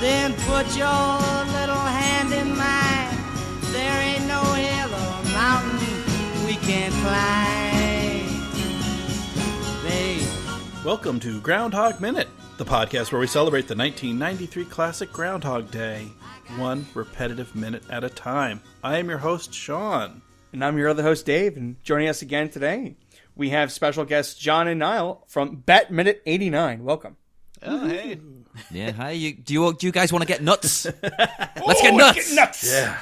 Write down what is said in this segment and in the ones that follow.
Then put your little hand in mine. There ain't no hill or mountain we can't climb. Babe. Welcome to Groundhog Minute, the podcast where we celebrate the 1993 classic Groundhog Day, one repetitive minute at a time. I am your host, Sean. And I'm your other host, Dave, and joining us again today, we have special guests Jon and Niall from Bat Minute 89. Welcome. Oh, hey. Yeah, hi. You, do you do you guys want to get nuts? Let's get nuts. nuts! Yeah.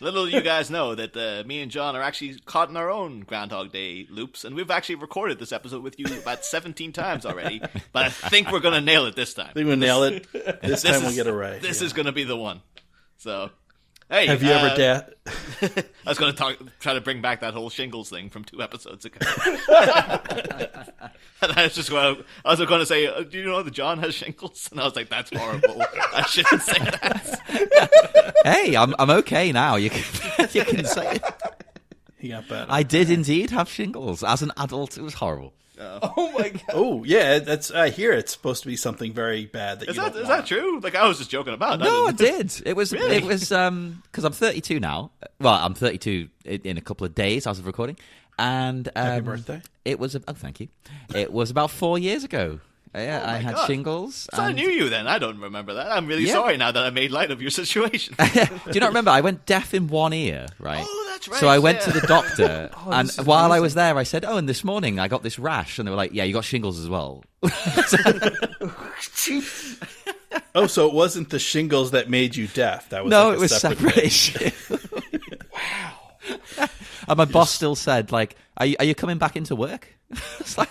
Little you guys know that uh, me and Jon are actually caught in our own Groundhog Day loops, and we've actually recorded this episode with you about 17 times already. But I think we're going to nail it this time. I think we'll nail it. This, This time is- we'll get it right. This yeah. is going to be the one. So, hey, Have you uh, ever da- I was going to talk, try to bring back that whole shingles thing from two episodes ago. and I was just going, I was going to say, uh, do you know that Jon has shingles? And I was like, that's horrible. I shouldn't say that. Hey, I'm I'm okay now. You can you can say it. He got better. I did indeed have shingles as an adult. It was horrible. Oh my god. oh, yeah, that's. I hear it's supposed to be something very bad that Is you that, don't is want. that true? Like, I was just joking about. No, I didn't- did. It was Really? it was um because I'm 32 now. Well, I'm 32 in, in a couple of days as of recording, and um, Happy birthday. It was oh thank you. It was about four years ago. Yeah, I had God. shingles. So I knew you then. I don't remember that. I'm really Yeah. sorry now that I made light of your situation. Do you not remember? I went deaf in one ear, right? Oh, that's right, So I went yeah. to the doctor, oh, and this is while I was there, I said, "Oh, and this morning I got this rash," and they were like, "Yeah, you got shingles as well." Oh, so it wasn't the shingles that made you deaf. That was no, like it was separate separate issue. wow. and my boss still said, "Like, are you, are you coming back into work?" it's like,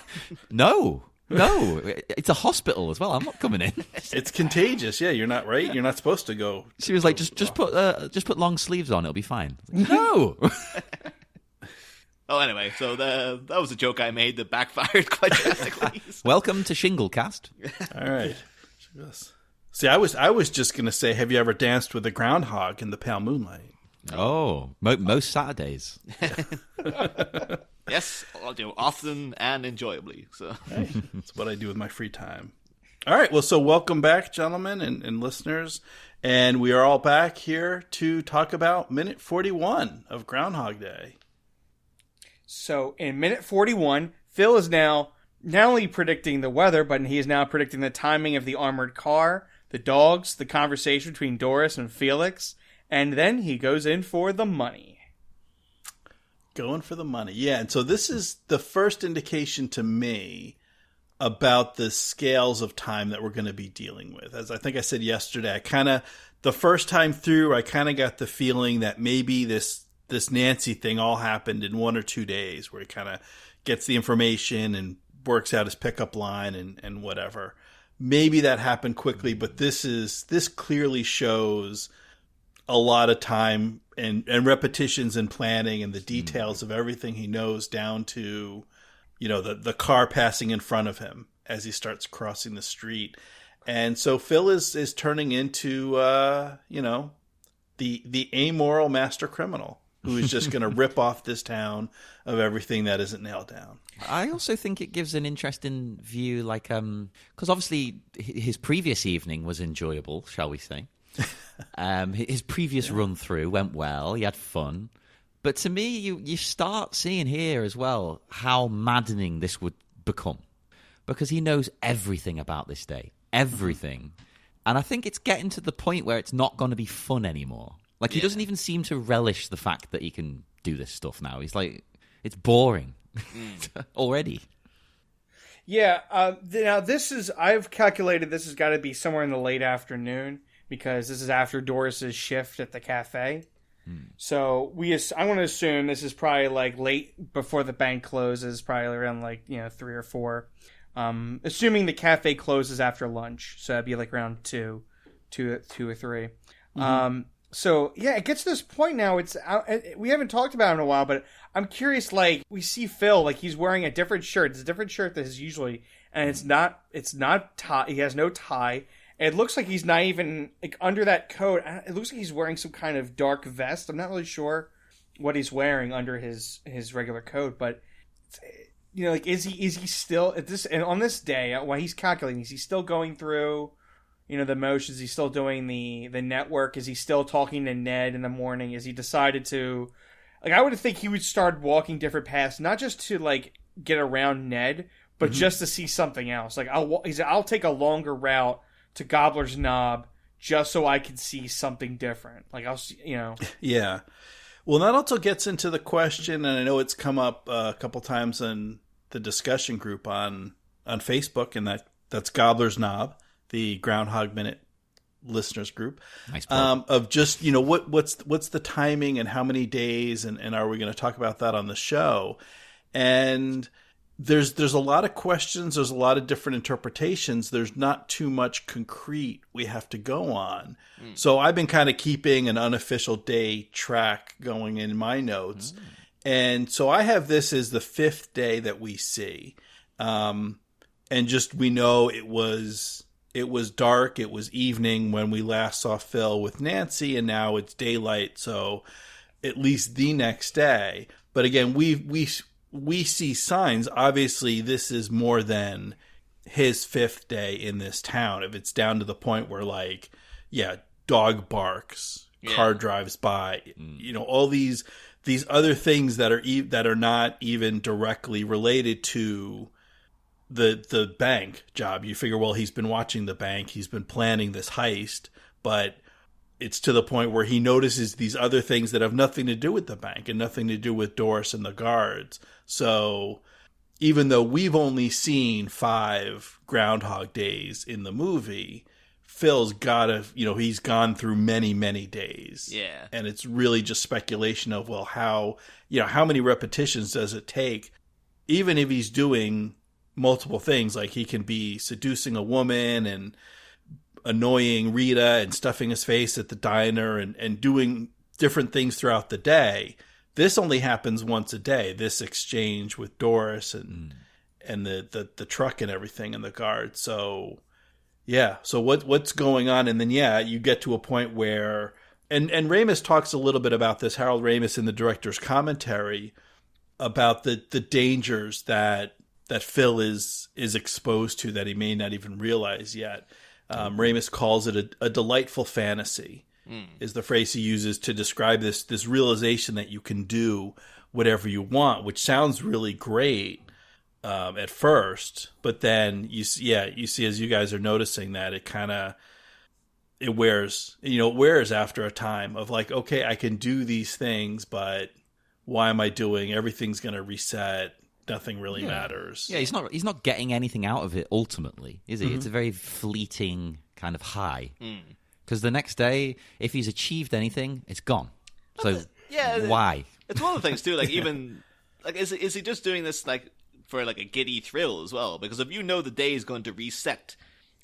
no, no, it's a hospital as well. I'm not coming in. It's contagious. Yeah, you're not right. You're not supposed to go. She was like, "Just, just put, uh, just put long sleeves on. It'll be fine." No. oh, anyway, so the, that was a joke I made that backfired quite drastically. Welcome to Shinglecast. All right. Yes. See, I was I was just gonna say, have you ever danced with a groundhog in the pale moonlight? Oh, mo- most Saturdays. Yes, I'll do often and enjoyably. So Hey, that's what I do with my free time. All right. Well, so welcome back, gentlemen and, and listeners. And we are all back here to talk about minute 41 of Groundhog Day. So in minute 41, Phil is now not only predicting the weather, but he is now predicting the timing of the armored car, the dogs, the conversation between Doris and Felix, and then he goes in for the money. Going for the money. Yeah. And so this is the first indication to me about the scales of time that we're going to be dealing with. As I think I said yesterday, I kind of, the first time through, I kind of got the feeling that maybe this, this Nancy thing all happened in one or two days where he kind of gets the information and works out his pickup line and, and whatever. Maybe that happened quickly, but this is, this clearly shows a lot of time and, and repetitions and planning and the details of everything he knows down to, you know, the, the car passing in front of him as he starts crossing the street. And so Phil is, is turning into, uh, you know, the, the amoral master criminal who is just going to rip off this town of everything that isn't nailed down. I also think it gives an interesting view, like, um, because obviously his previous evening was enjoyable, shall we say? um, his previous run through went well. He had fun, but to me, you you start seeing here as well how maddening this would become, because he knows everything about this day, everything, and I think it's getting to the point where it's not going to be fun anymore. Like he doesn't even seem to relish the fact that he can do this stuff now. He's like, it's boring already. Yeah, uh, now this is I've calculated this has got to be somewhere in the late afternoon because this is after Doris's shift at the cafe. So we, ass- I want to assume this is probably like late before the bank closes, probably around like you know three or four. Um, assuming the cafe closes after lunch, so that'd be like around two, two, two or 3 Um, so yeah, it gets to this point now. It's it- we haven't talked about it in a while, but I'm curious. Like we see Phil, like he's wearing a different shirt. It's a different shirt than his usually, and it's not. It's not tie. He has no tie. It looks like he's not even like under that coat. It looks like he's wearing some kind of dark vest. I'm not really sure what he's wearing under his his regular coat, but you know, like is he is he still at this and on this day uh, while he's calculating, is he still going through you know the motions. He's still doing the the network. Is he still talking to Ned in the morning? Is he decided to like I would think he would start walking different paths, not just to like get around Ned, but just to see something else. Like I'll he's I'll take a longer route to Gobbler's Knob just so I can see something different. Like I'll see, you know. Yeah. Well, that also gets into the question, and I know it's come up uh, a couple times in the discussion group on on Facebook, and that that's Gobbler's Knob, the Groundhog Minute listeners group, Nice um, of just you know what what's what's the timing and how many days, and, and are we going to talk about that on the show? And there's there's a lot of questions, there's a lot of different interpretations. There's not too much concrete we have to go on. So I've been kind of keeping an unofficial day track going in my notes. And so I have this as the fifth day that we see. Um, and just we know it was it was dark, it was evening when we last saw Phil with Nancy, and now it's daylight, so at least the next day. But again, we we we see signs. Obviously, this is more than his fifth day in this town. If it's down to the point where, like, yeah, dog barks, car drives by, mm. you know, all these these other things that are e- that are not even directly related to the the bank job. You figure, well, he's been watching the bank, he's been planning this heist, but it's to the point where he notices these other things that have nothing to do with the bank and nothing to do with Doris and the guards. So even though we've only seen five Groundhog Days in the movie, Phil's got to, you know, he's gone through many, many days. Yeah. And it's really just speculation of, well, how, you know, how many repetitions does it take? Even if he's doing multiple things, like he can be seducing a woman and annoying Rita and stuffing his face at the diner and, and doing different things throughout the day. This only happens once a day. This exchange with Doris and hmm. and the, the the truck and everything and the guard. So yeah. So what what's going on? And then yeah, you get to a point where and and Ramis talks a little bit about this. Harold Ramis in the director's commentary about the the dangers that that Phil is is exposed to that he may not even realize yet. Um, Ramis calls it a, a delightful fantasy, is the phrase he uses to describe this this realization that you can do whatever you want, which sounds really great um, at first, but then you see, yeah you see as you guys are noticing that it kind of it wears you know it wears after a time of like okay I can do these things, but why am I doing everything's going to reset? Nothing really matters. Yeah, he's not he's not getting anything out of it ultimately, is he? It's mm-hmm. a very fleeting kind of high. Mm. Because the next day, if he's achieved anything, it's gone. So yeah, why? It's one of the things too. Like even like is is he just doing this like for like a giddy thrill as well? Because if you know the day is going to reset,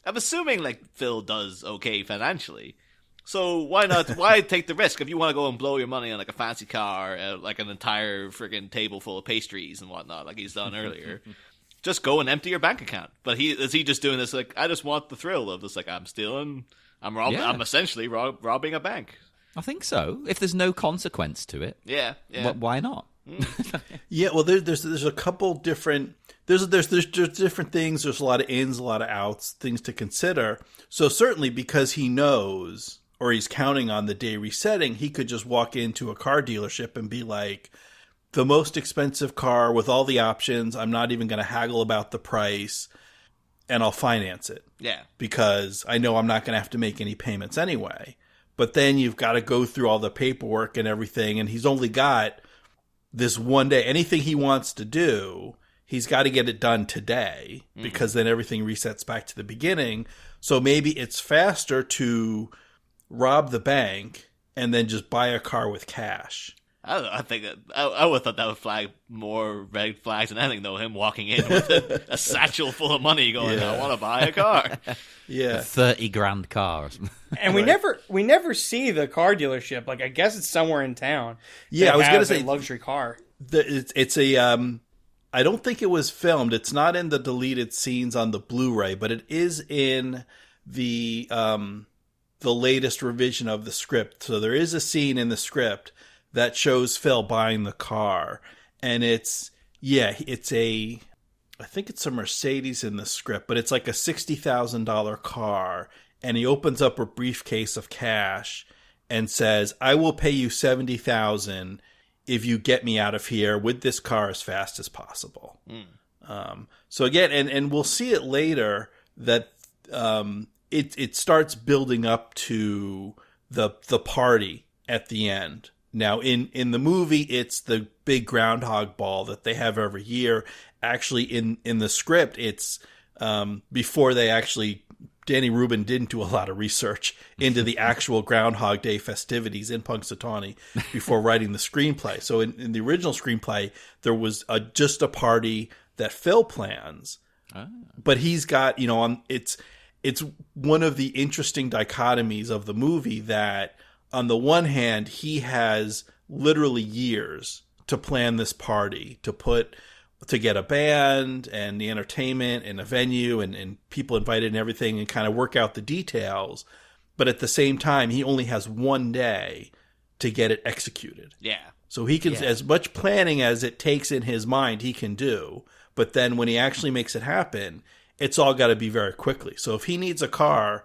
I'm assuming like Phil does okay financially. So why not? Why take the risk if you want to go and blow your money on like a fancy car, uh, like an entire freaking table full of pastries and whatnot, like he's done earlier? just go and empty your bank account. But he is he just doing this like I just want the thrill of this like I'm stealing, I'm rob- Yeah. I'm essentially rob- robbing a bank. I think so. If there's no consequence to it, Yeah, yeah. wh- why not? Yeah, well, there, there's there's a couple different there's there's there's there's different things. There's a lot of ins, a lot of outs, things to consider. So certainly because he knows or he's counting on the day resetting, he could just walk into a car dealership and be like, the most expensive car with all the options. I'm not even going to haggle about the price, and I'll finance it yeah. because I know I'm not going to have to make any payments anyway. But then you've got to go through all the paperwork and everything, and he's only got this one day. Anything he wants to do, he's got to get it done today mm. because then everything resets back to the beginning. So maybe it's faster to rob the bank and then just buy a car with cash. I, don't know, I think that, I, I would have thought that would flag more red flags than anything, though. Him walking in with a, a satchel full of money, going, "I want to buy a car." Yeah. Thirty grand car. Or something. And we never we never see the car dealership. Like I guess it's somewhere in town. Yeah, I was gonna say- luxury car. the, it's, it's a um i don't think it was filmed it's not in the deleted scenes on the blu-ray but it is in the um the latest revision of the script so there is a scene in the script that shows phil buying the car and it's yeah it's a i think it's a mercedes in the script but it's like a $60000 car and he opens up a briefcase of cash and says, "I will pay you seventy thousand if you get me out of here with this car as fast as possible." Um, so again, and and we'll see it later that um, it it starts building up to the the party at the end. Now in in the movie, it's the big groundhog ball that they have every year. Actually, in in the script, it's um, before they actually. Danny Rubin didn't do a lot of research into the actual Groundhog Day festivities in Punxsutawney before writing the screenplay. So in, in the original screenplay, there was a, just a party that Phil plans, but he's got you know on it's it's one of the interesting dichotomies of the movie that on the one hand he has literally years to plan this party to put to get a band and the entertainment and a venue and, and people invited and everything and kind of work out the details but at the same time he only has one day to get it executed Yeah. so he can Yeah. as much planning as it takes in his mind he can do, but then when he actually makes it happen, it's all got to be very quickly. So if he needs a car,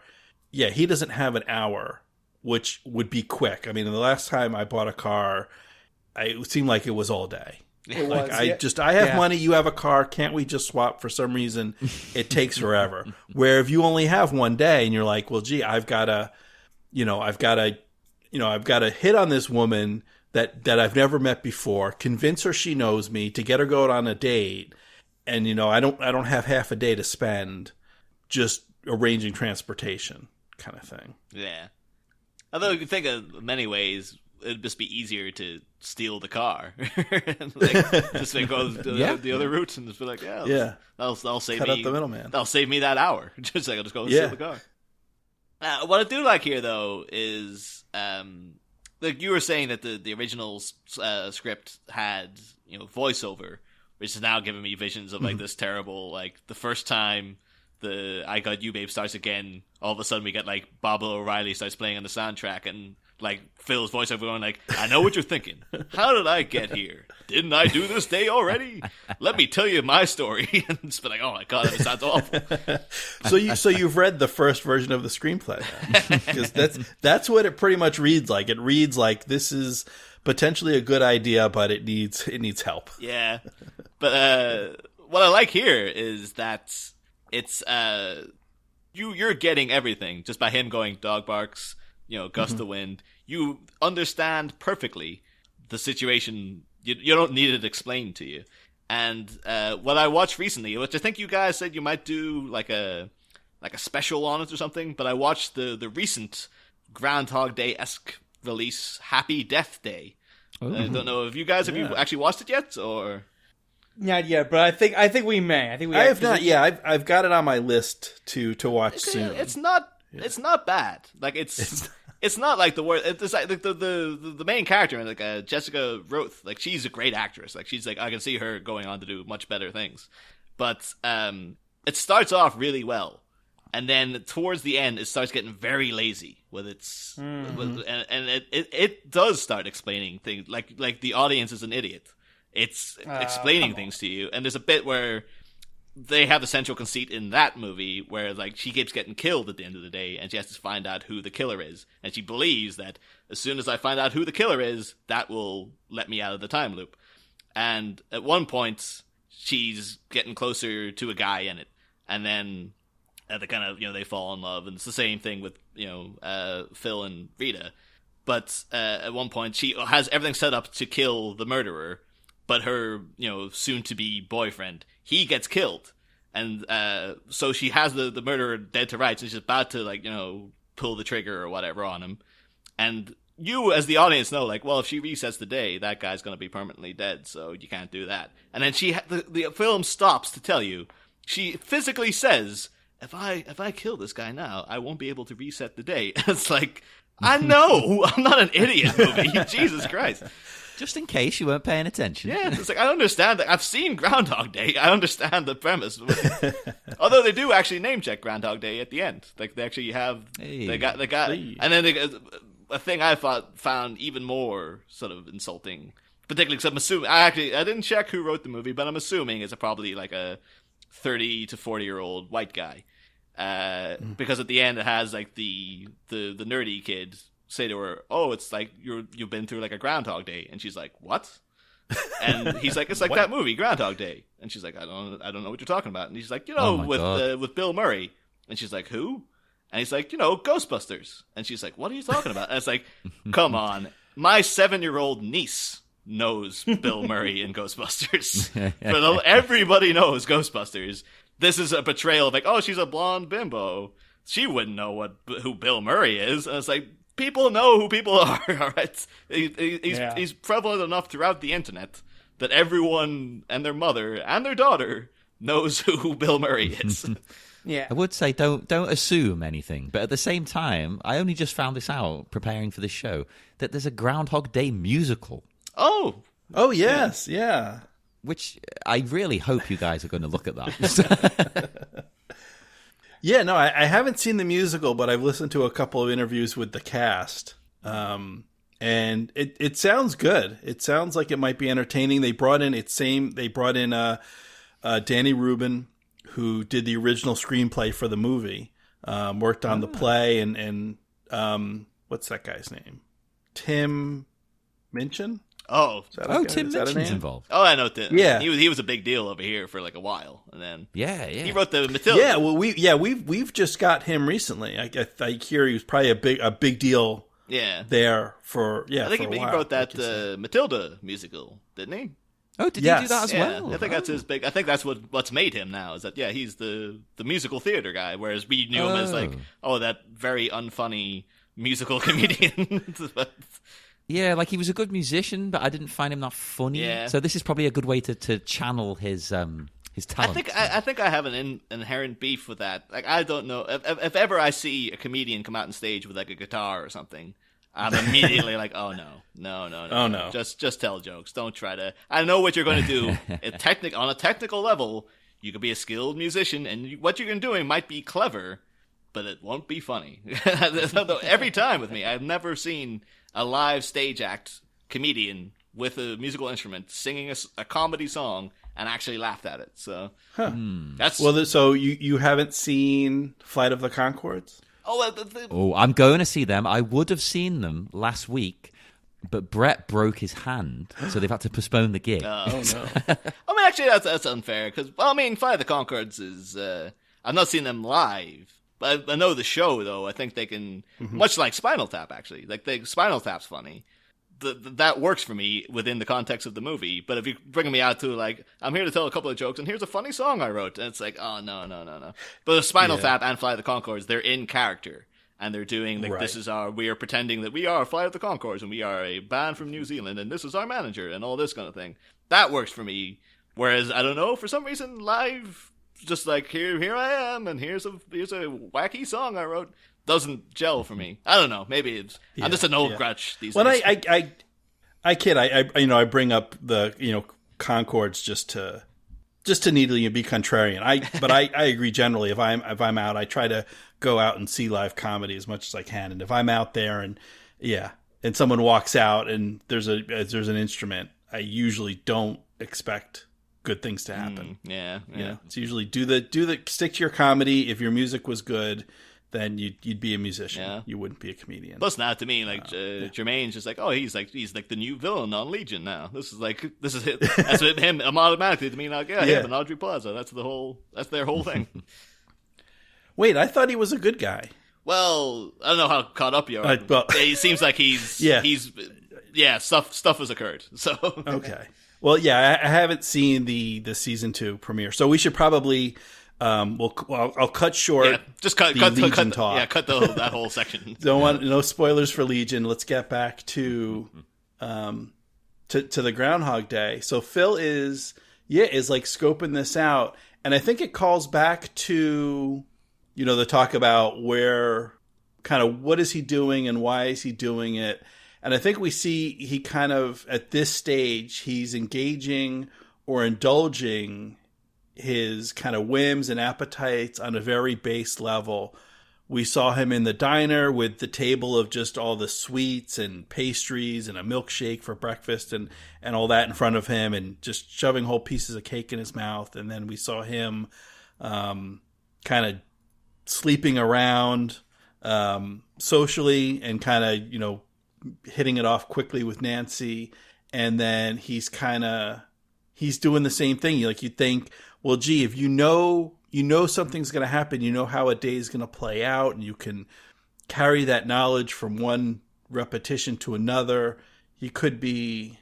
yeah, he doesn't have an hour, which would be quick. I mean, the last time I bought a car, I, it seemed like it was all day. It Like was, I yeah. just I have Yeah. money, you have a car, can't we just swap for some reason? It takes forever. Where if you only have one day and you're like, well, gee, I've got to, you know, I've got to, you know, I've got to hit on this woman that that I've never met before, convince her she knows me, to get her going on a date, and you know, I don't I don't have half a day to spend just arranging transportation kind of thing. Yeah. Although you think of many ways, it'd just be easier to steal the car. like, just like go the, Yeah. the other route and just be like, yeah, Yeah. that'll, that'll save Cut me the middleman. That'll save me that hour. just like I'll just go and Yeah. steal the car. Uh, what I do like here, though, is um, like you were saying that the the original uh, script had you know voiceover, which is now giving me visions of like Mm-hmm. this terrible like the first time the I Got You Babe starts again. All of a sudden, we get like Baba O'Riley starts playing on the soundtrack, and like Phil's voiceover going like, "I know what you're thinking. How did I get here? Didn't I do this day already? Let me tell you my story." and it's been like, "Oh my god, that sounds awful." So you so you've read the first version of the screenplay because that's that's what it pretty much reads like. It reads like this is potentially a good idea, but it needs it needs help. Yeah. But uh what I like here is that it's uh you you're getting everything just by him going dog barks, you know, gust Mm-hmm. of wind. You understand perfectly the situation. You you don't need it explained to you. And uh what I watched recently, which I think you guys said you might do like a like a special on it or something, but I watched the the recent Groundhog Day esque release, Happy Death Day. I don't know if you guys have you actually watched it yet or Not yet, but I think I think we may. I think we. I have not. Yeah, I've I've got it on my list to to watch It's, soon. it's not. It's not bad. Like it's. It's, not like the word. It's like the the the, the main character, like uh, Jessica Rothe. Like she's a great actress. Like she's like I can see her going on to do much better things. But um, it starts off really well, and then towards the end, it starts getting very lazy with its. Hmm. With, and and it, it it does start explaining things. Like like the audience is an idiot. It's ah, explaining things to you, and there's a bit where they have the central conceit in that movie where like she keeps getting killed at the end of the day and she has to find out who the killer is and she believes that as soon as i find out who the killer is that will let me out of the time loop and at one point she's getting closer to a guy in it and then uh, they kind of you know they fall in love. And it's the same thing with you know uh, phil and rita. But uh, at one point she has everything set up to kill the murderer but her you know soon to be boyfriend he gets killed. And uh, so she has the, the murderer dead to rights and she's about to like you know pull the trigger or whatever on him. And you as the audience know like well if she resets the day that guy's going to be permanently dead so you can't do that. And then she the, the film stops to tell you. She physically says if i if i kill this guy now i won't be able to reset the day it's like i know i'm not an idiot movie jesus christ Just in case you weren't paying attention. yeah, it's like I understand that. I've seen Groundhog Day. I understand the premise. Although they do actually name check Groundhog Day at the end. Like they actually have Hey. they got they got Hey. and then they, a thing I thought found even more sort of insulting, particularly because I'm assuming I actually I didn't check who wrote the movie, but I'm assuming it's a probably like a thirty to forty year old white guy. Uh, because at the end it has like the the the nerdy kid say to her, "Oh, it's like you're you've been through like a Groundhog Day," and she's like, "What?" and he's like, "It's like that movie Groundhog Day," and she's like, "I don't I don't know what you're talking about," and he's like, "You know, Oh with uh, with Bill Murray," and she's like, "Who?" And he's like, "You know, Ghostbusters," and she's like, "What are you talking about?" And it's like, "Come on, my seven year old niece." Knows Bill Murray in Ghostbusters. but everybody knows Ghostbusters. This is a portrayal of like, oh, she's a blonde bimbo. She wouldn't know what who Bill Murray is. And it's like people know who people are. All right, he, he- he's Yeah. he's prevalent enough throughout the internet that everyone and their mother and their daughter knows who Bill Murray is. Yeah. I would say don't don't assume anything, but at the same time, I only just found this out preparing for this show that there's a Groundhog Day musical, oh, Oh yes, yeah. Which I really hope you guys are going to look at that. Yeah, no, I, I haven't seen the musical, but I've listened to a couple of interviews with the cast. Um, and it, it sounds good. It sounds like it might be entertaining. They brought in its same. They brought in uh, uh, Danny Rubin, who did the original screenplay for the movie. Um, worked on the play, and and um, what's that guy's name? Tim Minchin. Oh, Is oh, guy? Tim Is Minchin's involved. oh, I know. Tim. Yeah. he was he was a big deal over here for like a while, and then Yeah, yeah. he wrote the Matilda. Yeah, well, we yeah we've we've just got him recently. I, I, I hear he was probably a big a big deal yeah. there for yeah. I think for he, a he wrote that like uh, Matilda musical, didn't he? oh, did Yes. he do that as yeah, well? I think that's Oh. his big. I think that's what what's made him now is that yeah he's the the musical theater guy, whereas we knew him as like Oh. oh that very unfunny musical comedian. But, Yeah, like he was a good musician, but I didn't find him that funny. Yeah. So this is probably a good way to, to channel his um his talent. I think I, I think I have an in, inherent beef with that. Like I don't know if, if if ever I see a comedian come out on stage with like a guitar or something. I'm immediately like, oh no, no, no, no, Oh, no. Just, just tell jokes. Don't try to. I know what you're going to do. It technic on a technical level, you could be a skilled musician, and you, what you're doing might be clever, but it won't be funny. Every time with me, I've never seen a live stage act comedian with a musical instrument singing a comedy song and actually laughed at it. So that's Well, so you you haven't seen Flight of the Conchords? oh, uh, the, the, Oh, I'm going to see them. I would have seen them last week, but Brett broke his hand, so they've had to postpone the gig. Uh, Oh no. I mean, actually, that's that's unfair because well, I mean, Flight of the Conchords is uh, I've not seen them live, but I, I know the show though. I think they can mm-hmm. much like Spinal Tap actually. Like they, Spinal Tap's funny. The, the, that works for me within the context of the movie. But if you're bringing me out to like, I'm here to tell a couple of jokes, and here's a funny song I wrote, and it's like, oh no, no, no, no. But the Spinal Yeah. Tap and Fly the Conchords, they're in character, and they're doing like, Right. this is our, we are pretending that we are Fly of the Conchords, and we are a band from New Zealand, and this is our manager, and all this kind of thing. That works for me. Whereas I don't know, for some reason, live, just like here, here I am, and here's a here's a wacky song I wrote, doesn't gel for me. I don't know. Maybe it's I'm just an old yeah. grudge these Well, days. I, I, I, I kid. I, I, you know, I bring up the, you know, Conchords just to, just to needly be contrarian. I, but I, I agree generally. If I'm, if I'm out, I try to go out and see live comedy as much as I can. And if I'm out there and, yeah, and someone walks out and there's a, there's an instrument, I usually don't expect good things to happen. yeah, yeah. You know, it's usually do the, do the, stick to your comedy. If your music was good, then you'd, you'd be a musician. Yeah. You wouldn't be a comedian. Plus, not to me, like uh, Jermaine's just like, oh, he's like he's like the new villain on Legion now. This is like this is it. That's what him. I'm automatically to me like, yeah, Yeah. him and Aubrey Plaza. That's the whole. That's their whole thing. Wait, I thought he was a good guy. well, I don't know how caught up you are. Uh, well- it seems like he's Yeah. he's yeah stuff stuff has occurred. So Okay. Well, yeah, I, I haven't seen the the season two premiere, so we should probably um, we'll, well, I'll cut short. yeah, just cut cut, Legion cut talk. yeah cut the, that whole section. Don't want no spoilers for Legion. Let's get back to um to to the Groundhog Day. So Phil is yeah is like scoping this out, and I think it calls back to you know the talk about where kind of what is he doing and why is he doing it. And I think we see he kind of at this stage he's engaging or indulging his kind of whims and appetites on a very base level. We saw him in the diner with the table of just all the sweets and pastries and a milkshake for breakfast and, and all that in front of him and just shoving whole pieces of cake in his mouth. And then we saw him um, kind of sleeping around um, socially and kind of you know hitting it off quickly with Nancy, and then he's kind of he's doing the same thing. Like you think, well, gee, if you know you know something's going to happen, you know how a day is going to play out, and you can carry that knowledge from one repetition to another. He could be,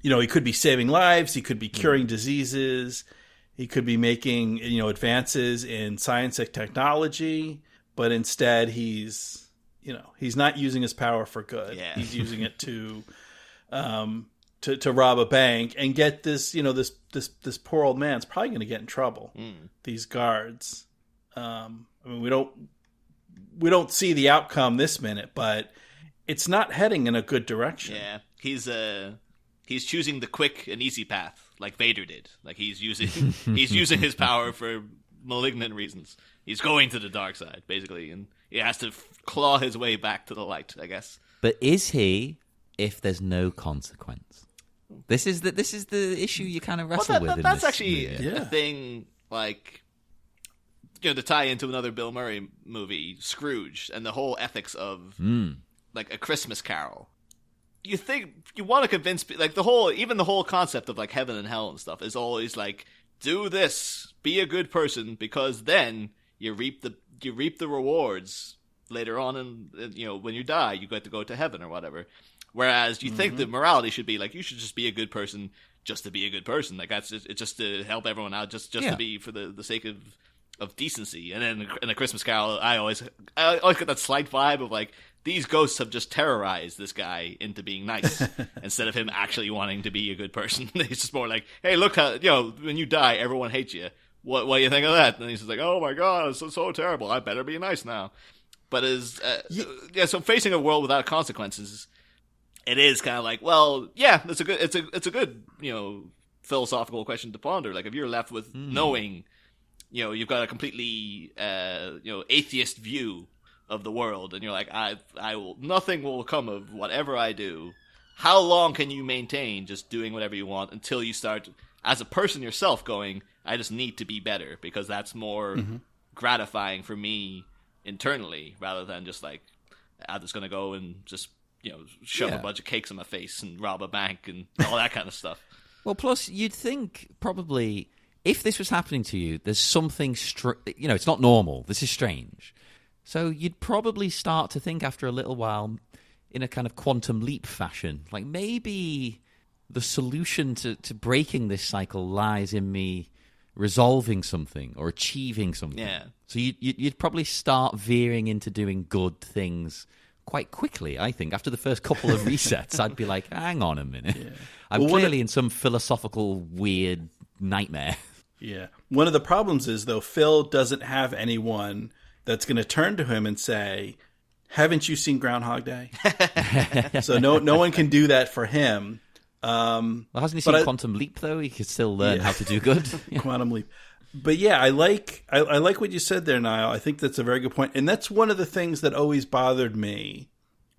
you know, he could be saving lives. He could be mm-hmm. curing diseases. He could be making, you know, advances in science and technology. But instead, he's, you know, he's not using his power for good. Yeah. He's using it to, um, to, to rob a bank and get this, you know, this this this poor old man's probably going to get in trouble. These guards. Um, I mean, we don't we don't see the outcome this minute, but it's not heading in a good direction. Yeah, he's uh he's choosing the quick and easy path, like Vader did. Like he's using he's using his power for malignant reasons. He's going to the dark side, basically, and he has to claw his way back to the light. I guess. But is he if there's no consequence? This is the this is the issue you kind of Well, wrestle that, with. that- in that's this actually movie. Yeah. a thing. Like, you know, to tie into another Bill Murray movie, Scrooge, and the whole ethics of Mm. like a Christmas Carol. You think you want to convince pe- like the whole even the whole concept of like heaven and hell and stuff is always like do this, be a good person because then you reap the you reap the rewards later on and you know when you die you get to go to heaven or whatever. Whereas you think mm-hmm. that morality should be like you should just be a good person just to be a good person. Like that's just, it's just to help everyone out, just just Yeah. to be for the the sake of of decency. And then in a Christmas Carol, I always I always get that slight vibe of like these ghosts have just terrorized this guy into being nice instead of him actually wanting to be a good person. He's just more like, hey, look how you know when you die, everyone hates you. What what do you think of that? And he's just like, oh my god, it's so, so terrible. I better be nice now. But as uh, yeah, so facing a world without consequences it is kind of like, well, yeah, it's a good, it's a, it's a good, you know, philosophical question to ponder. Like, if you're left with knowing, you know, you've got a completely, uh, you know, atheist view of the world, and you're like, I, I will, nothing will come of whatever I do. How long can you maintain just doing whatever you want until you start, as a person yourself, going, I just need to be better because that's more mm-hmm. gratifying for me internally rather than just like, I'm just gonna go and just you know shove Yeah. a bunch of cakes in my face and rob a bank and all that kind of stuff. Well, plus you'd think probably if this was happening to you, there's something str- you know, it's not normal. This is strange. So you'd probably start to think after a little while in a kind of quantum leap fashion, like maybe the solution to, to breaking this cycle lies in me resolving something or achieving something. Yeah. So you, you, you'd probably start veering into doing good things quite quickly. I think after the first couple of resets, I'd be like, "Hang on a minute, I'm Well, clearly in some philosophical weird nightmare." Yeah. One of the problems is though Phil doesn't have anyone that's going to turn to him and say, "Haven't you seen Groundhog Day?" so no no one can do that for him. Um, Well, hasn't he seen I- Quantum Leap though? He could still learn Yeah. how to do good. Yeah. Quantum Leap. But yeah, I like I, I like what you said there, Niall. I think that's a very good point, and that's one of the things that always bothered me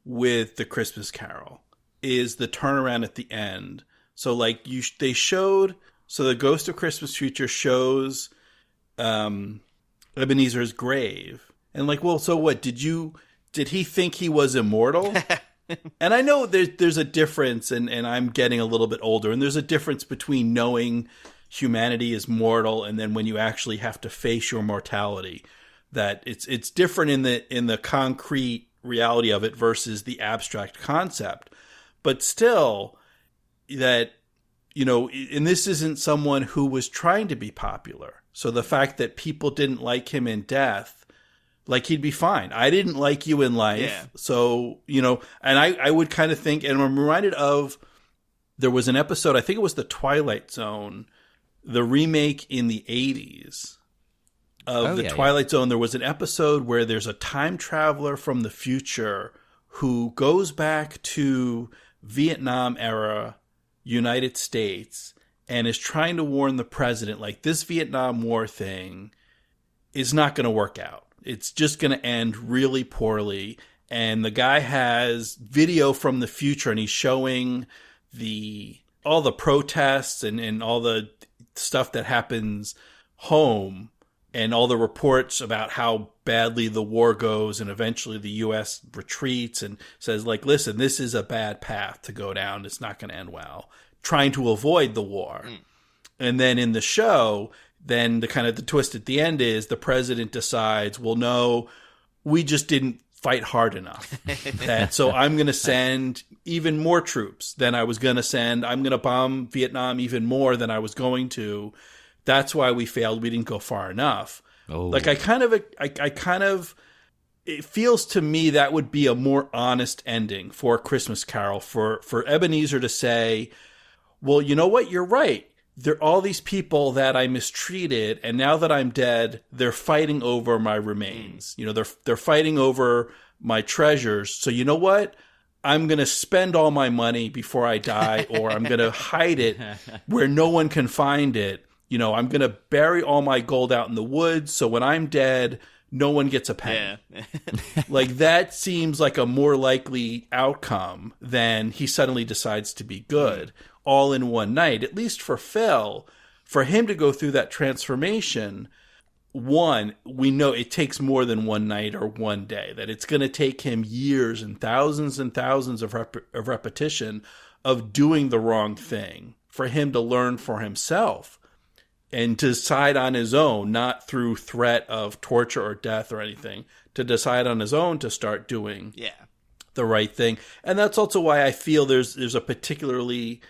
with the Christmas Carol is the turnaround at the end. So like you, they showed so the Ghost of Christmas Future shows um, Ebenezer's grave, and like, well, so what? Did you did he think he was immortal? and I know there's there's a difference, and and I'm getting a little bit older, and there's a difference between knowing humanity is mortal and then when you actually have to face your mortality. That it's it's different in the in the concrete reality of it versus the abstract concept, but still that you know, and this isn't someone who was trying to be popular. So the fact that people didn't like him in death, like he'd be fine. I didn't like you in life. Yeah. So, you know, and I, I would kind of think, and I'm reminded of there was an episode, I think it was The Twilight Zone, the remake in the 80s of Oh, The yeah, yeah. Twilight Zone. There was an episode where there's a time traveler from the future who goes back to Vietnam era United States and is trying to warn the president like this Vietnam War thing is not going to work out. It's just going to end really poorly. And the guy has video from the future and he's showing the all the protests and, and all the stuff that happens home and all the reports about how badly the war goes and eventually the US retreats and says like listen this is a bad path to go down. It's not going to end well. Trying to avoid the war. Mm. And then in the show then the kind of the twist at the end is the president decides well no we just didn't fight hard enough. That so I'm going to send even more troops than I was going to send. I'm going to bomb Vietnam even more than I was going to. That's why we failed. We didn't go far enough. Oh. like I kind of, I, I kind of, it feels to me that would be a more honest ending for Christmas Carol for for Ebenezer to say, well, you know what, you're right. There are all these people that I mistreated, and now that I'm dead, they're fighting over my remains. You know, they're they're fighting over my treasures. So you know what? I'm going to spend all my money before I die, or I'm going to hide it where no one can find it. You know, I'm going to bury all my gold out in the woods. So when I'm dead, no one gets a penny. Yeah. Like that seems like a more likely outcome than he suddenly decides to be good all in one night. At least for Phil, for him to go through that transformation, one, we know it takes more than one night or one day, that it's going to take him years and thousands and thousands of, rep- of repetition of doing the wrong thing for him to learn for himself and to decide on his own, not through threat of torture or death or anything, to decide on his own to start doing yeah. the right thing. And that's also why I feel there's there's a particularly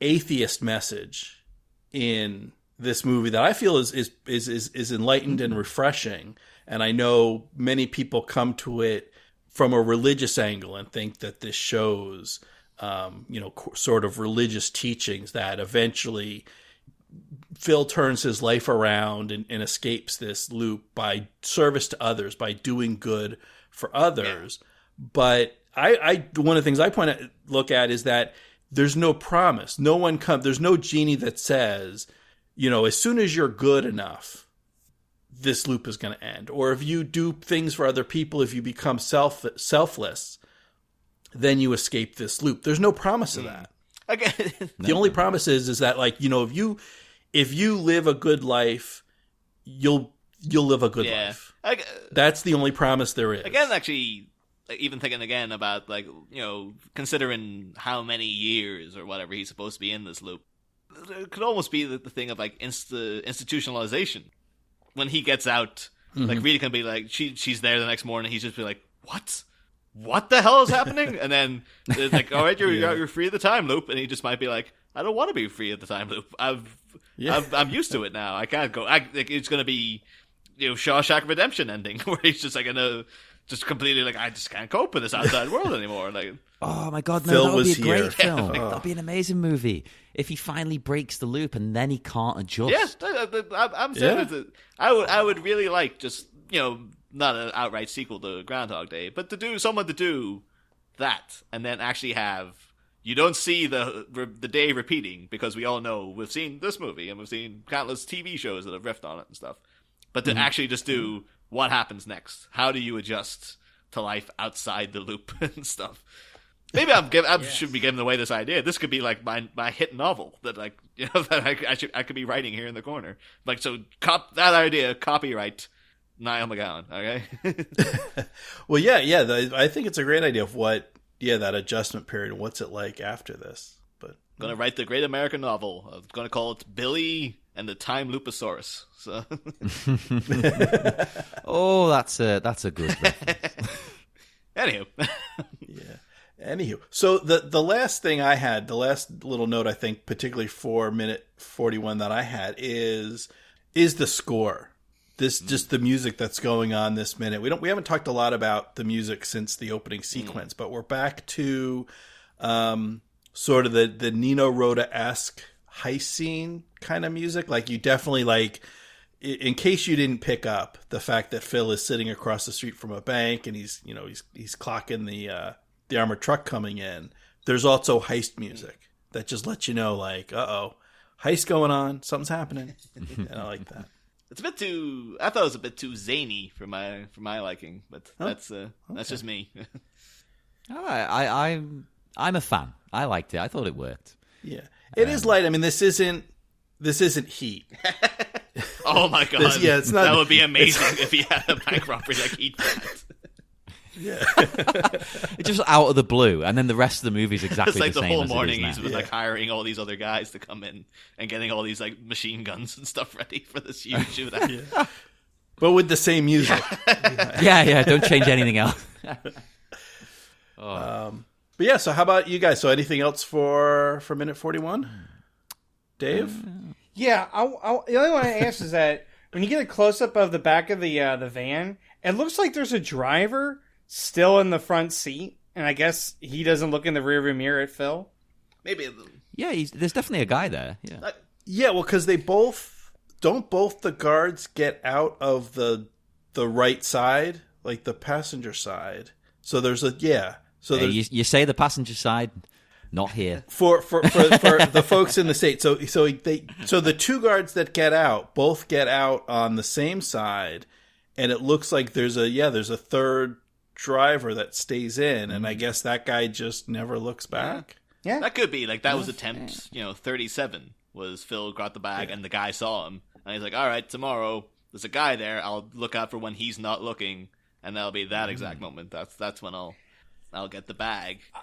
atheist message in this movie that I feel is is is is, is enlightened and refreshing. And I know many people come to it from a religious angle and think that this shows, um, you know, co- sort of religious teachings that eventually Phil turns his life around and, and escapes this loop by service to others, by doing good for others. But I, I, one of the things I point at, look at is that there's no promise. No one come. There's no genie that says, you know, as soon as you're good enough, this loop is going to end. Or if you do things for other people, if you become self selfless, then you escape this loop. There's no promise of hmm. that. Again, The only promise is is that like you know if you if you live a good life, you'll you'll live a good yeah. life. Ag- That's the only promise there is. Again, actually, like, even thinking again about like you know considering how many years or whatever he's supposed to be in this loop, it could almost be the, the thing of like insta- institutionalization. When he gets out, like mm-hmm. really can be like she she's there the next morning. He's just be like, what? What the hell is happening? and then it's like, all right, you're Yeah. you're free of the time loop, and he just might be like, I don't want to be free of the time loop. I've Yeah. I've, I'm used to it now. I can't go. I, like, it's gonna be you know Shawshank Redemption ending where he's just like gonna just completely like I just can't cope with this outside world anymore. Like Oh my god, no, Phil that would be a was great here. film. That'd be an amazing movie. If he finally breaks the loop and then he can't adjust. yes, I- I- I'm, I'm saying Yeah. that I would I would really like just you know not an outright sequel to Groundhog Day, but to do someone to do that and then actually have. You don't see the the day repeating because we all know we've seen this movie and we've seen countless TV shows that have riffed on it and stuff. But to mm-hmm. actually just do what happens next, how do you adjust to life outside the loop and stuff? Maybe I'm give, I should be giving away this idea. This could be like my my hit novel that like you know that I, I should I could be writing here in the corner. Like so, cop that idea copyright Niall McGowan. Okay, well, yeah, yeah. The, I think it's a great idea of what, yeah, that adjustment period. What's it like after this? But gonna write the great American novel. I'm gonna call it Billy and the Time Looposaurus. So Oh, that's a that's a good. reference. anywho, yeah. Anywho, so the the last thing I had, the last little note I think, particularly for minute forty one that I had is is the score. This just the music that's going on this minute. We don't we haven't talked a lot about the music since the opening sequence, but we're back to um, sort of the the Nino Rota esque heist scene kind of music. Like you definitely like in case you didn't pick up the fact that Phil is sitting across the street from a bank and he's you know he's he's clocking the uh, the armored truck coming in. There's also heist music that just lets you know like uh oh heist going on something's happening and I like that. it's a bit too. I thought it was a bit too zany for my for my liking, but that's uh, that's just me. All right, I, I'm I'm a fan. I liked it. I thought it worked. Yeah, it is light. I mean this isn't this isn't Heat. Oh my god! This- yeah, it's not- that would be amazing if he had a bank robbery like Heat that. It's just out of the blue, and then the rest of the movie is exactly It's like the the same whole as it is morning now. he's been like hiring all these other guys to come in and getting all these like machine guns and stuff ready for this huge shootout. but with the same music. yeah, yeah. Don't change anything else. Oh. Um, but yeah, so how about you guys? So anything else for for minute forty one? Dave? Yeah, I, I, the only one I ask is that when you get a close up of the back of the uh, the van, it looks like there's a driver still in the front seat, and I guess he doesn't look in the rearview mirror at Phil. Maybe Yeah, he's, there's definitely a guy there. Yeah. Yeah, well, because they both don't both the guards get out of the the right side, like the passenger side. So there's a yeah. So Yeah, you, you say the passenger side, not here. for for for, for the folks in the state. So so they so the two guards that get out both get out on the same side, and it looks like there's a yeah there's a third driver that stays in, and I mm. guess that guy just never looks back. Yeah, that could be like that was attempt, you know, thirty-seven was Phil got the bag and the guy saw him and he's like, all right, tomorrow there's a guy there. I'll look out for when he's not looking, and that'll be that mm. exact moment. That's that's when I'll I'll get the bag. I,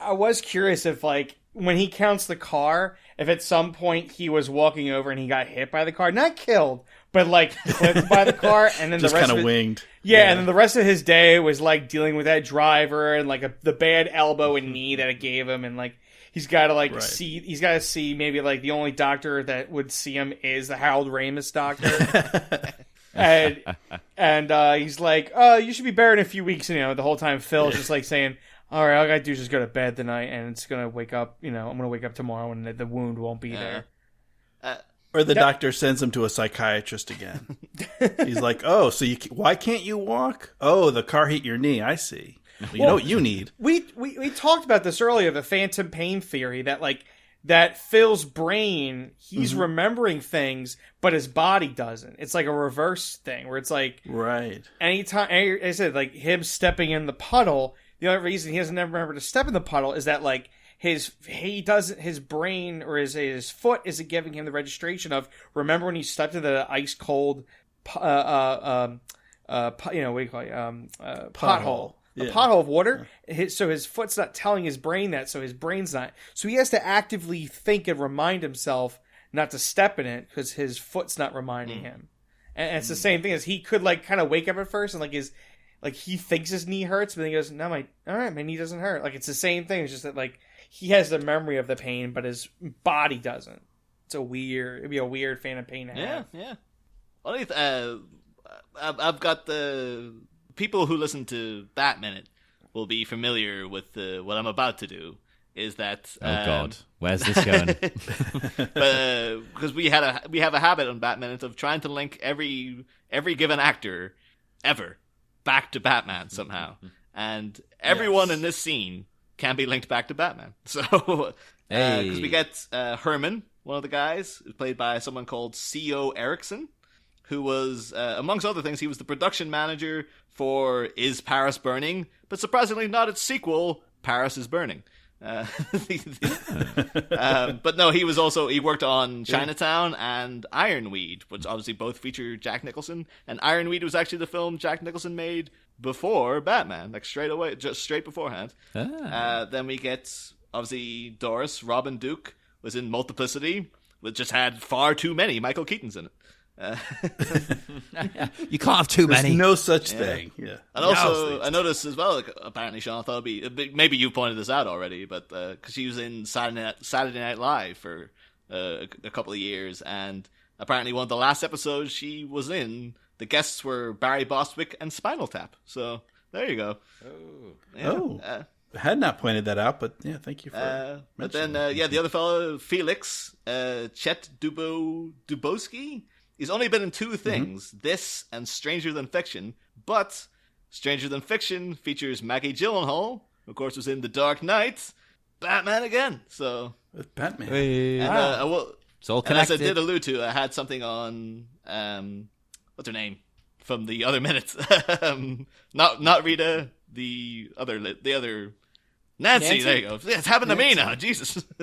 I was curious if like when he counts the car, if at some point he was walking over and he got hit by the car, not killed, but like clipped by the car, and then Just the rest kind of winged. Yeah, and then the rest of his day was like dealing with that driver and like a, the bad elbow and knee that it gave him, and like he's got to like Right. see, he's got to see maybe like the only doctor that would see him is the Harold Ramis doctor, and and uh, he's like, "Oh, you should be better in a few weeks." You know, the whole time Phil's just like saying. All right, all I gotta do is just go to bed tonight, and it's gonna wake up. You know, I'm gonna wake up tomorrow, and the, the wound won't be uh, there. Uh, or the doctor sends him to a psychiatrist again. He's like, "Oh, so you why can't you walk? Oh, the car hit your knee. I see. Well, you know what you need." we, we we talked about this earlier the phantom pain theory that like that phil's brain he's mm-hmm. remembering things but his body doesn't it's like a reverse thing where it's like Right. anytime i said like him stepping in the puddle the only reason he doesn't ever remember to step in the puddle is that like his he doesn't his brain or his his foot isn't giving him the registration of remember when he stepped in the ice cold uh, uh, um, uh, you know what do you call it um, uh, pothole. a Yeah. pothole of water. His, so his foot's not telling his brain that so his brain's not. So he has to actively think and remind himself not to step in it because his foot's not reminding him. And, and it's the same thing as he could like kind of wake up at first and like his like he thinks his knee hurts, but then he goes, "No, my all right, my knee doesn't hurt." Like it's the same thing. It's just that like he has the memory of the pain, but his body doesn't. It's a weird. It'd be a weird phantom pain to Yeah, have. yeah. Only th- uh, I've, I've got the people who listen to Bat Minute will be familiar with uh, what I'm about to do. Is that Oh um, God, where's this going? because we had a we have a habit on Batman of trying to link every every given actor ever back to Batman somehow, and everyone in this scene can be linked back to Batman. So because Hey. we get uh, Herman, one of the guys, played by someone called C.O. Erickson, who was uh, amongst other things he was the production manager for Is Paris Burning, but surprisingly not its sequel, Paris is Burning. Uh, um, but no, he was also he worked on Chinatown and Ironweed, which obviously both feature Jack Nicholson. And Ironweed was actually the film Jack Nicholson made before Batman, like straight away, just straight beforehand. Ah. Uh, then we get obviously Doris Robin Duke was in Multiplicity, which just had far too many Michael Keatons in it. you can't have too There's many. no such thing. Yeah. And also, I noticed as well. Like, apparently, Sean, I thought it'd be a bit- maybe you pointed this out already, but because she was in Saturday Night, Saturday Night Live for uh, a, a couple of years, and apparently one of the last episodes she was in, the guests were Barry Bostwick and Spinal Tap. So there you go. Yeah. Oh. Uh, I had not pointed that out, but yeah, thank you for. uh, but then, mentioning uh, yeah, the other fellow, Felix, uh, Chet Dubo Dubowski, he's only been in two things: this and Stranger Than Fiction. But Stranger Than Fiction features Maggie Gyllenhaal, who of course was in The Dark Knight, Batman again. So, With Batman. Hey. and, uh, I will, It's all and as I did allude to, I had something on um, what's her name from the other minutes. um, not not Rita, the other the other Nancy. Nancy? There you go. Yeah, it's happened to me now. Jesus.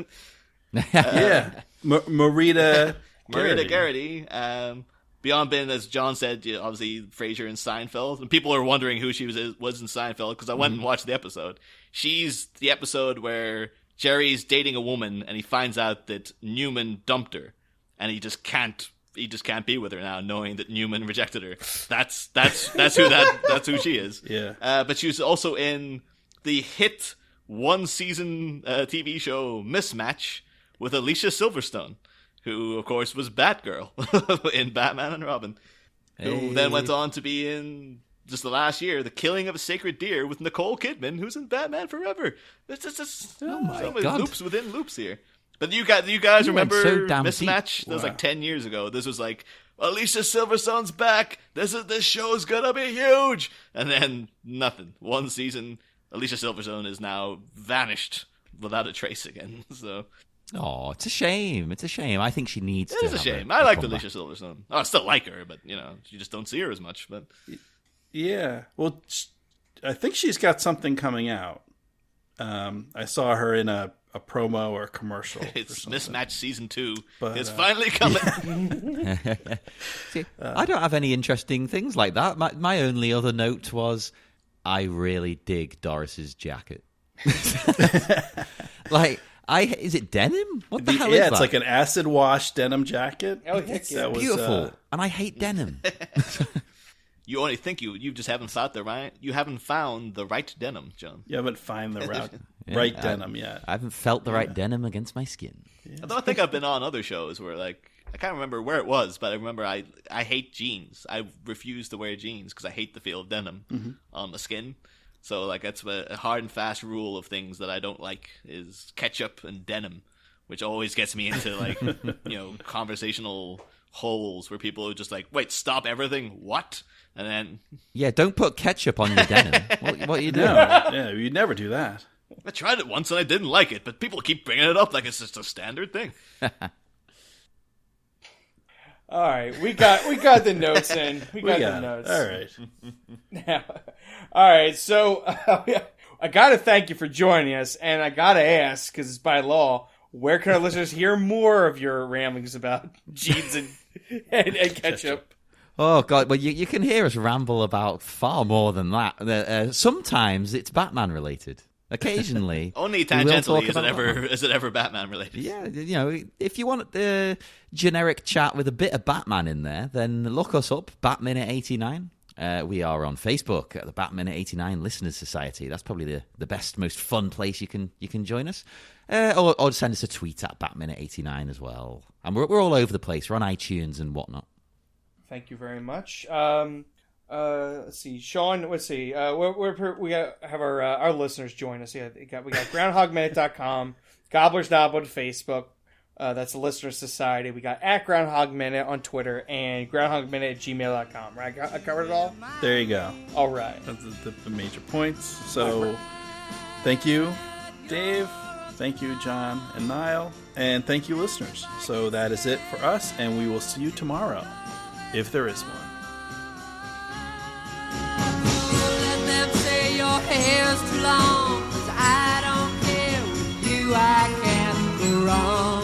yeah, Ma- Marita Marina Geraghty. Um, beyond being, as Jon said, you know, obviously Frasier and Seinfeld, and people are wondering who she was was in Seinfeld because I went and watched the episode. She's the episode where Jerry's dating a woman and he finds out that Newman dumped her, and he just can't. He just can't be with her now, knowing that Newman rejected her. That's that's that's who that that's who she is. Yeah. Uh, but she was also in the hit one season uh, TV show Miss Match with Alicia Silverstone, who of course was Batgirl in Batman and Robin, who then went on to be in just the last year, The Killing of a Sacred Deer with Nicole Kidman, who's in Batman Forever. It's just, just oh my so many God. loops within loops here. But you guys, you guys You remember so Miss Match? That was Wow. like ten years ago. This was like Alicia Silverstone's back. This is this show's gonna be huge. And then nothing. One season, Alicia Silverstone is now vanished without a trace again. So Oh, it's a shame. It's a shame. I think she needs It is a shame. a I like comeback. Alicia Silverstone. Oh, I still like her, but you know, you just don't see her as much. But Yeah. Well, I think she's got something coming out. Um, I saw her in a, a promo or a commercial. it's something. Miss Match season two But, is uh, finally coming. See, I don't have any interesting things like that. My, my only other note was I really dig Doris's jacket. like, I is it denim? What the, The- hell yeah, is that? Yeah, it's like an acid wash denim jacket. Oh, heck yeah. That was, beautiful, uh, and I hate denim. you only think you you just haven't found the right you haven't found the right denim, Jon. you haven't found the right, right I- denim yet. I haven't felt the right denim against my skin. Although I think I've been on other shows where like I can't remember where it was, but I remember I I hate jeans. I refuse to wear jeans because I hate the feel of denim on the skin. So like that's a a hard and fast rule of things that I don't like is ketchup and denim, which always gets me into like you know conversational holes where people are just like, "Wait, stop everything, what?" And then Yeah, don't put ketchup on your denim. what, what are you doing? No, yeah, you'd never do that. I tried it once and I didn't like it, but people keep bringing it up like it's just a standard thing. All right, we got we got the notes in. We got, We the got it. notes. All right. All right, so I got to thank you for joining us, and I got to ask because it's by law. Where can our listeners hear more of your ramblings about jeans and and, and ketchup? Oh god, well you, you can hear us ramble about far more than that. Uh, uh, sometimes it's Batman related. Occasionally, Only we will talk tangentially is it ever Batman. is it ever Batman related. Yeah, you know, if you want the generic chat with a bit of Batman in there, then look us up, Bat Minute eighty nine. Uh, we are on Facebook at the Bat Minute eighty nine Listeners Society. That's probably the, the best, most fun place you can you can join us. Uh, or, or send us a tweet at Bat Minute eighty nine as well. And we're we're all over the place. We're on iTunes and whatnot. Thank you very much. Um, uh, let's see, Sean. Let's see. Uh, we're, we're we got have our uh, our listeners join us. Yeah, we got we got GroundhogMinute.com, Gobblers Knob on Facebook. Uh, that's the Listener Society. We got at Groundhog Minute on Twitter and groundhogminute at gmail.com. Right? I covered it all? There you go. All right. That's the, the, the major points. So, thank you, Dave. Thank you, Jon and Niall. And thank you, listeners. So, that is it for us, and we will see you tomorrow, if there is one. your hair's too long, cause I don't care with you, I can't go wrong.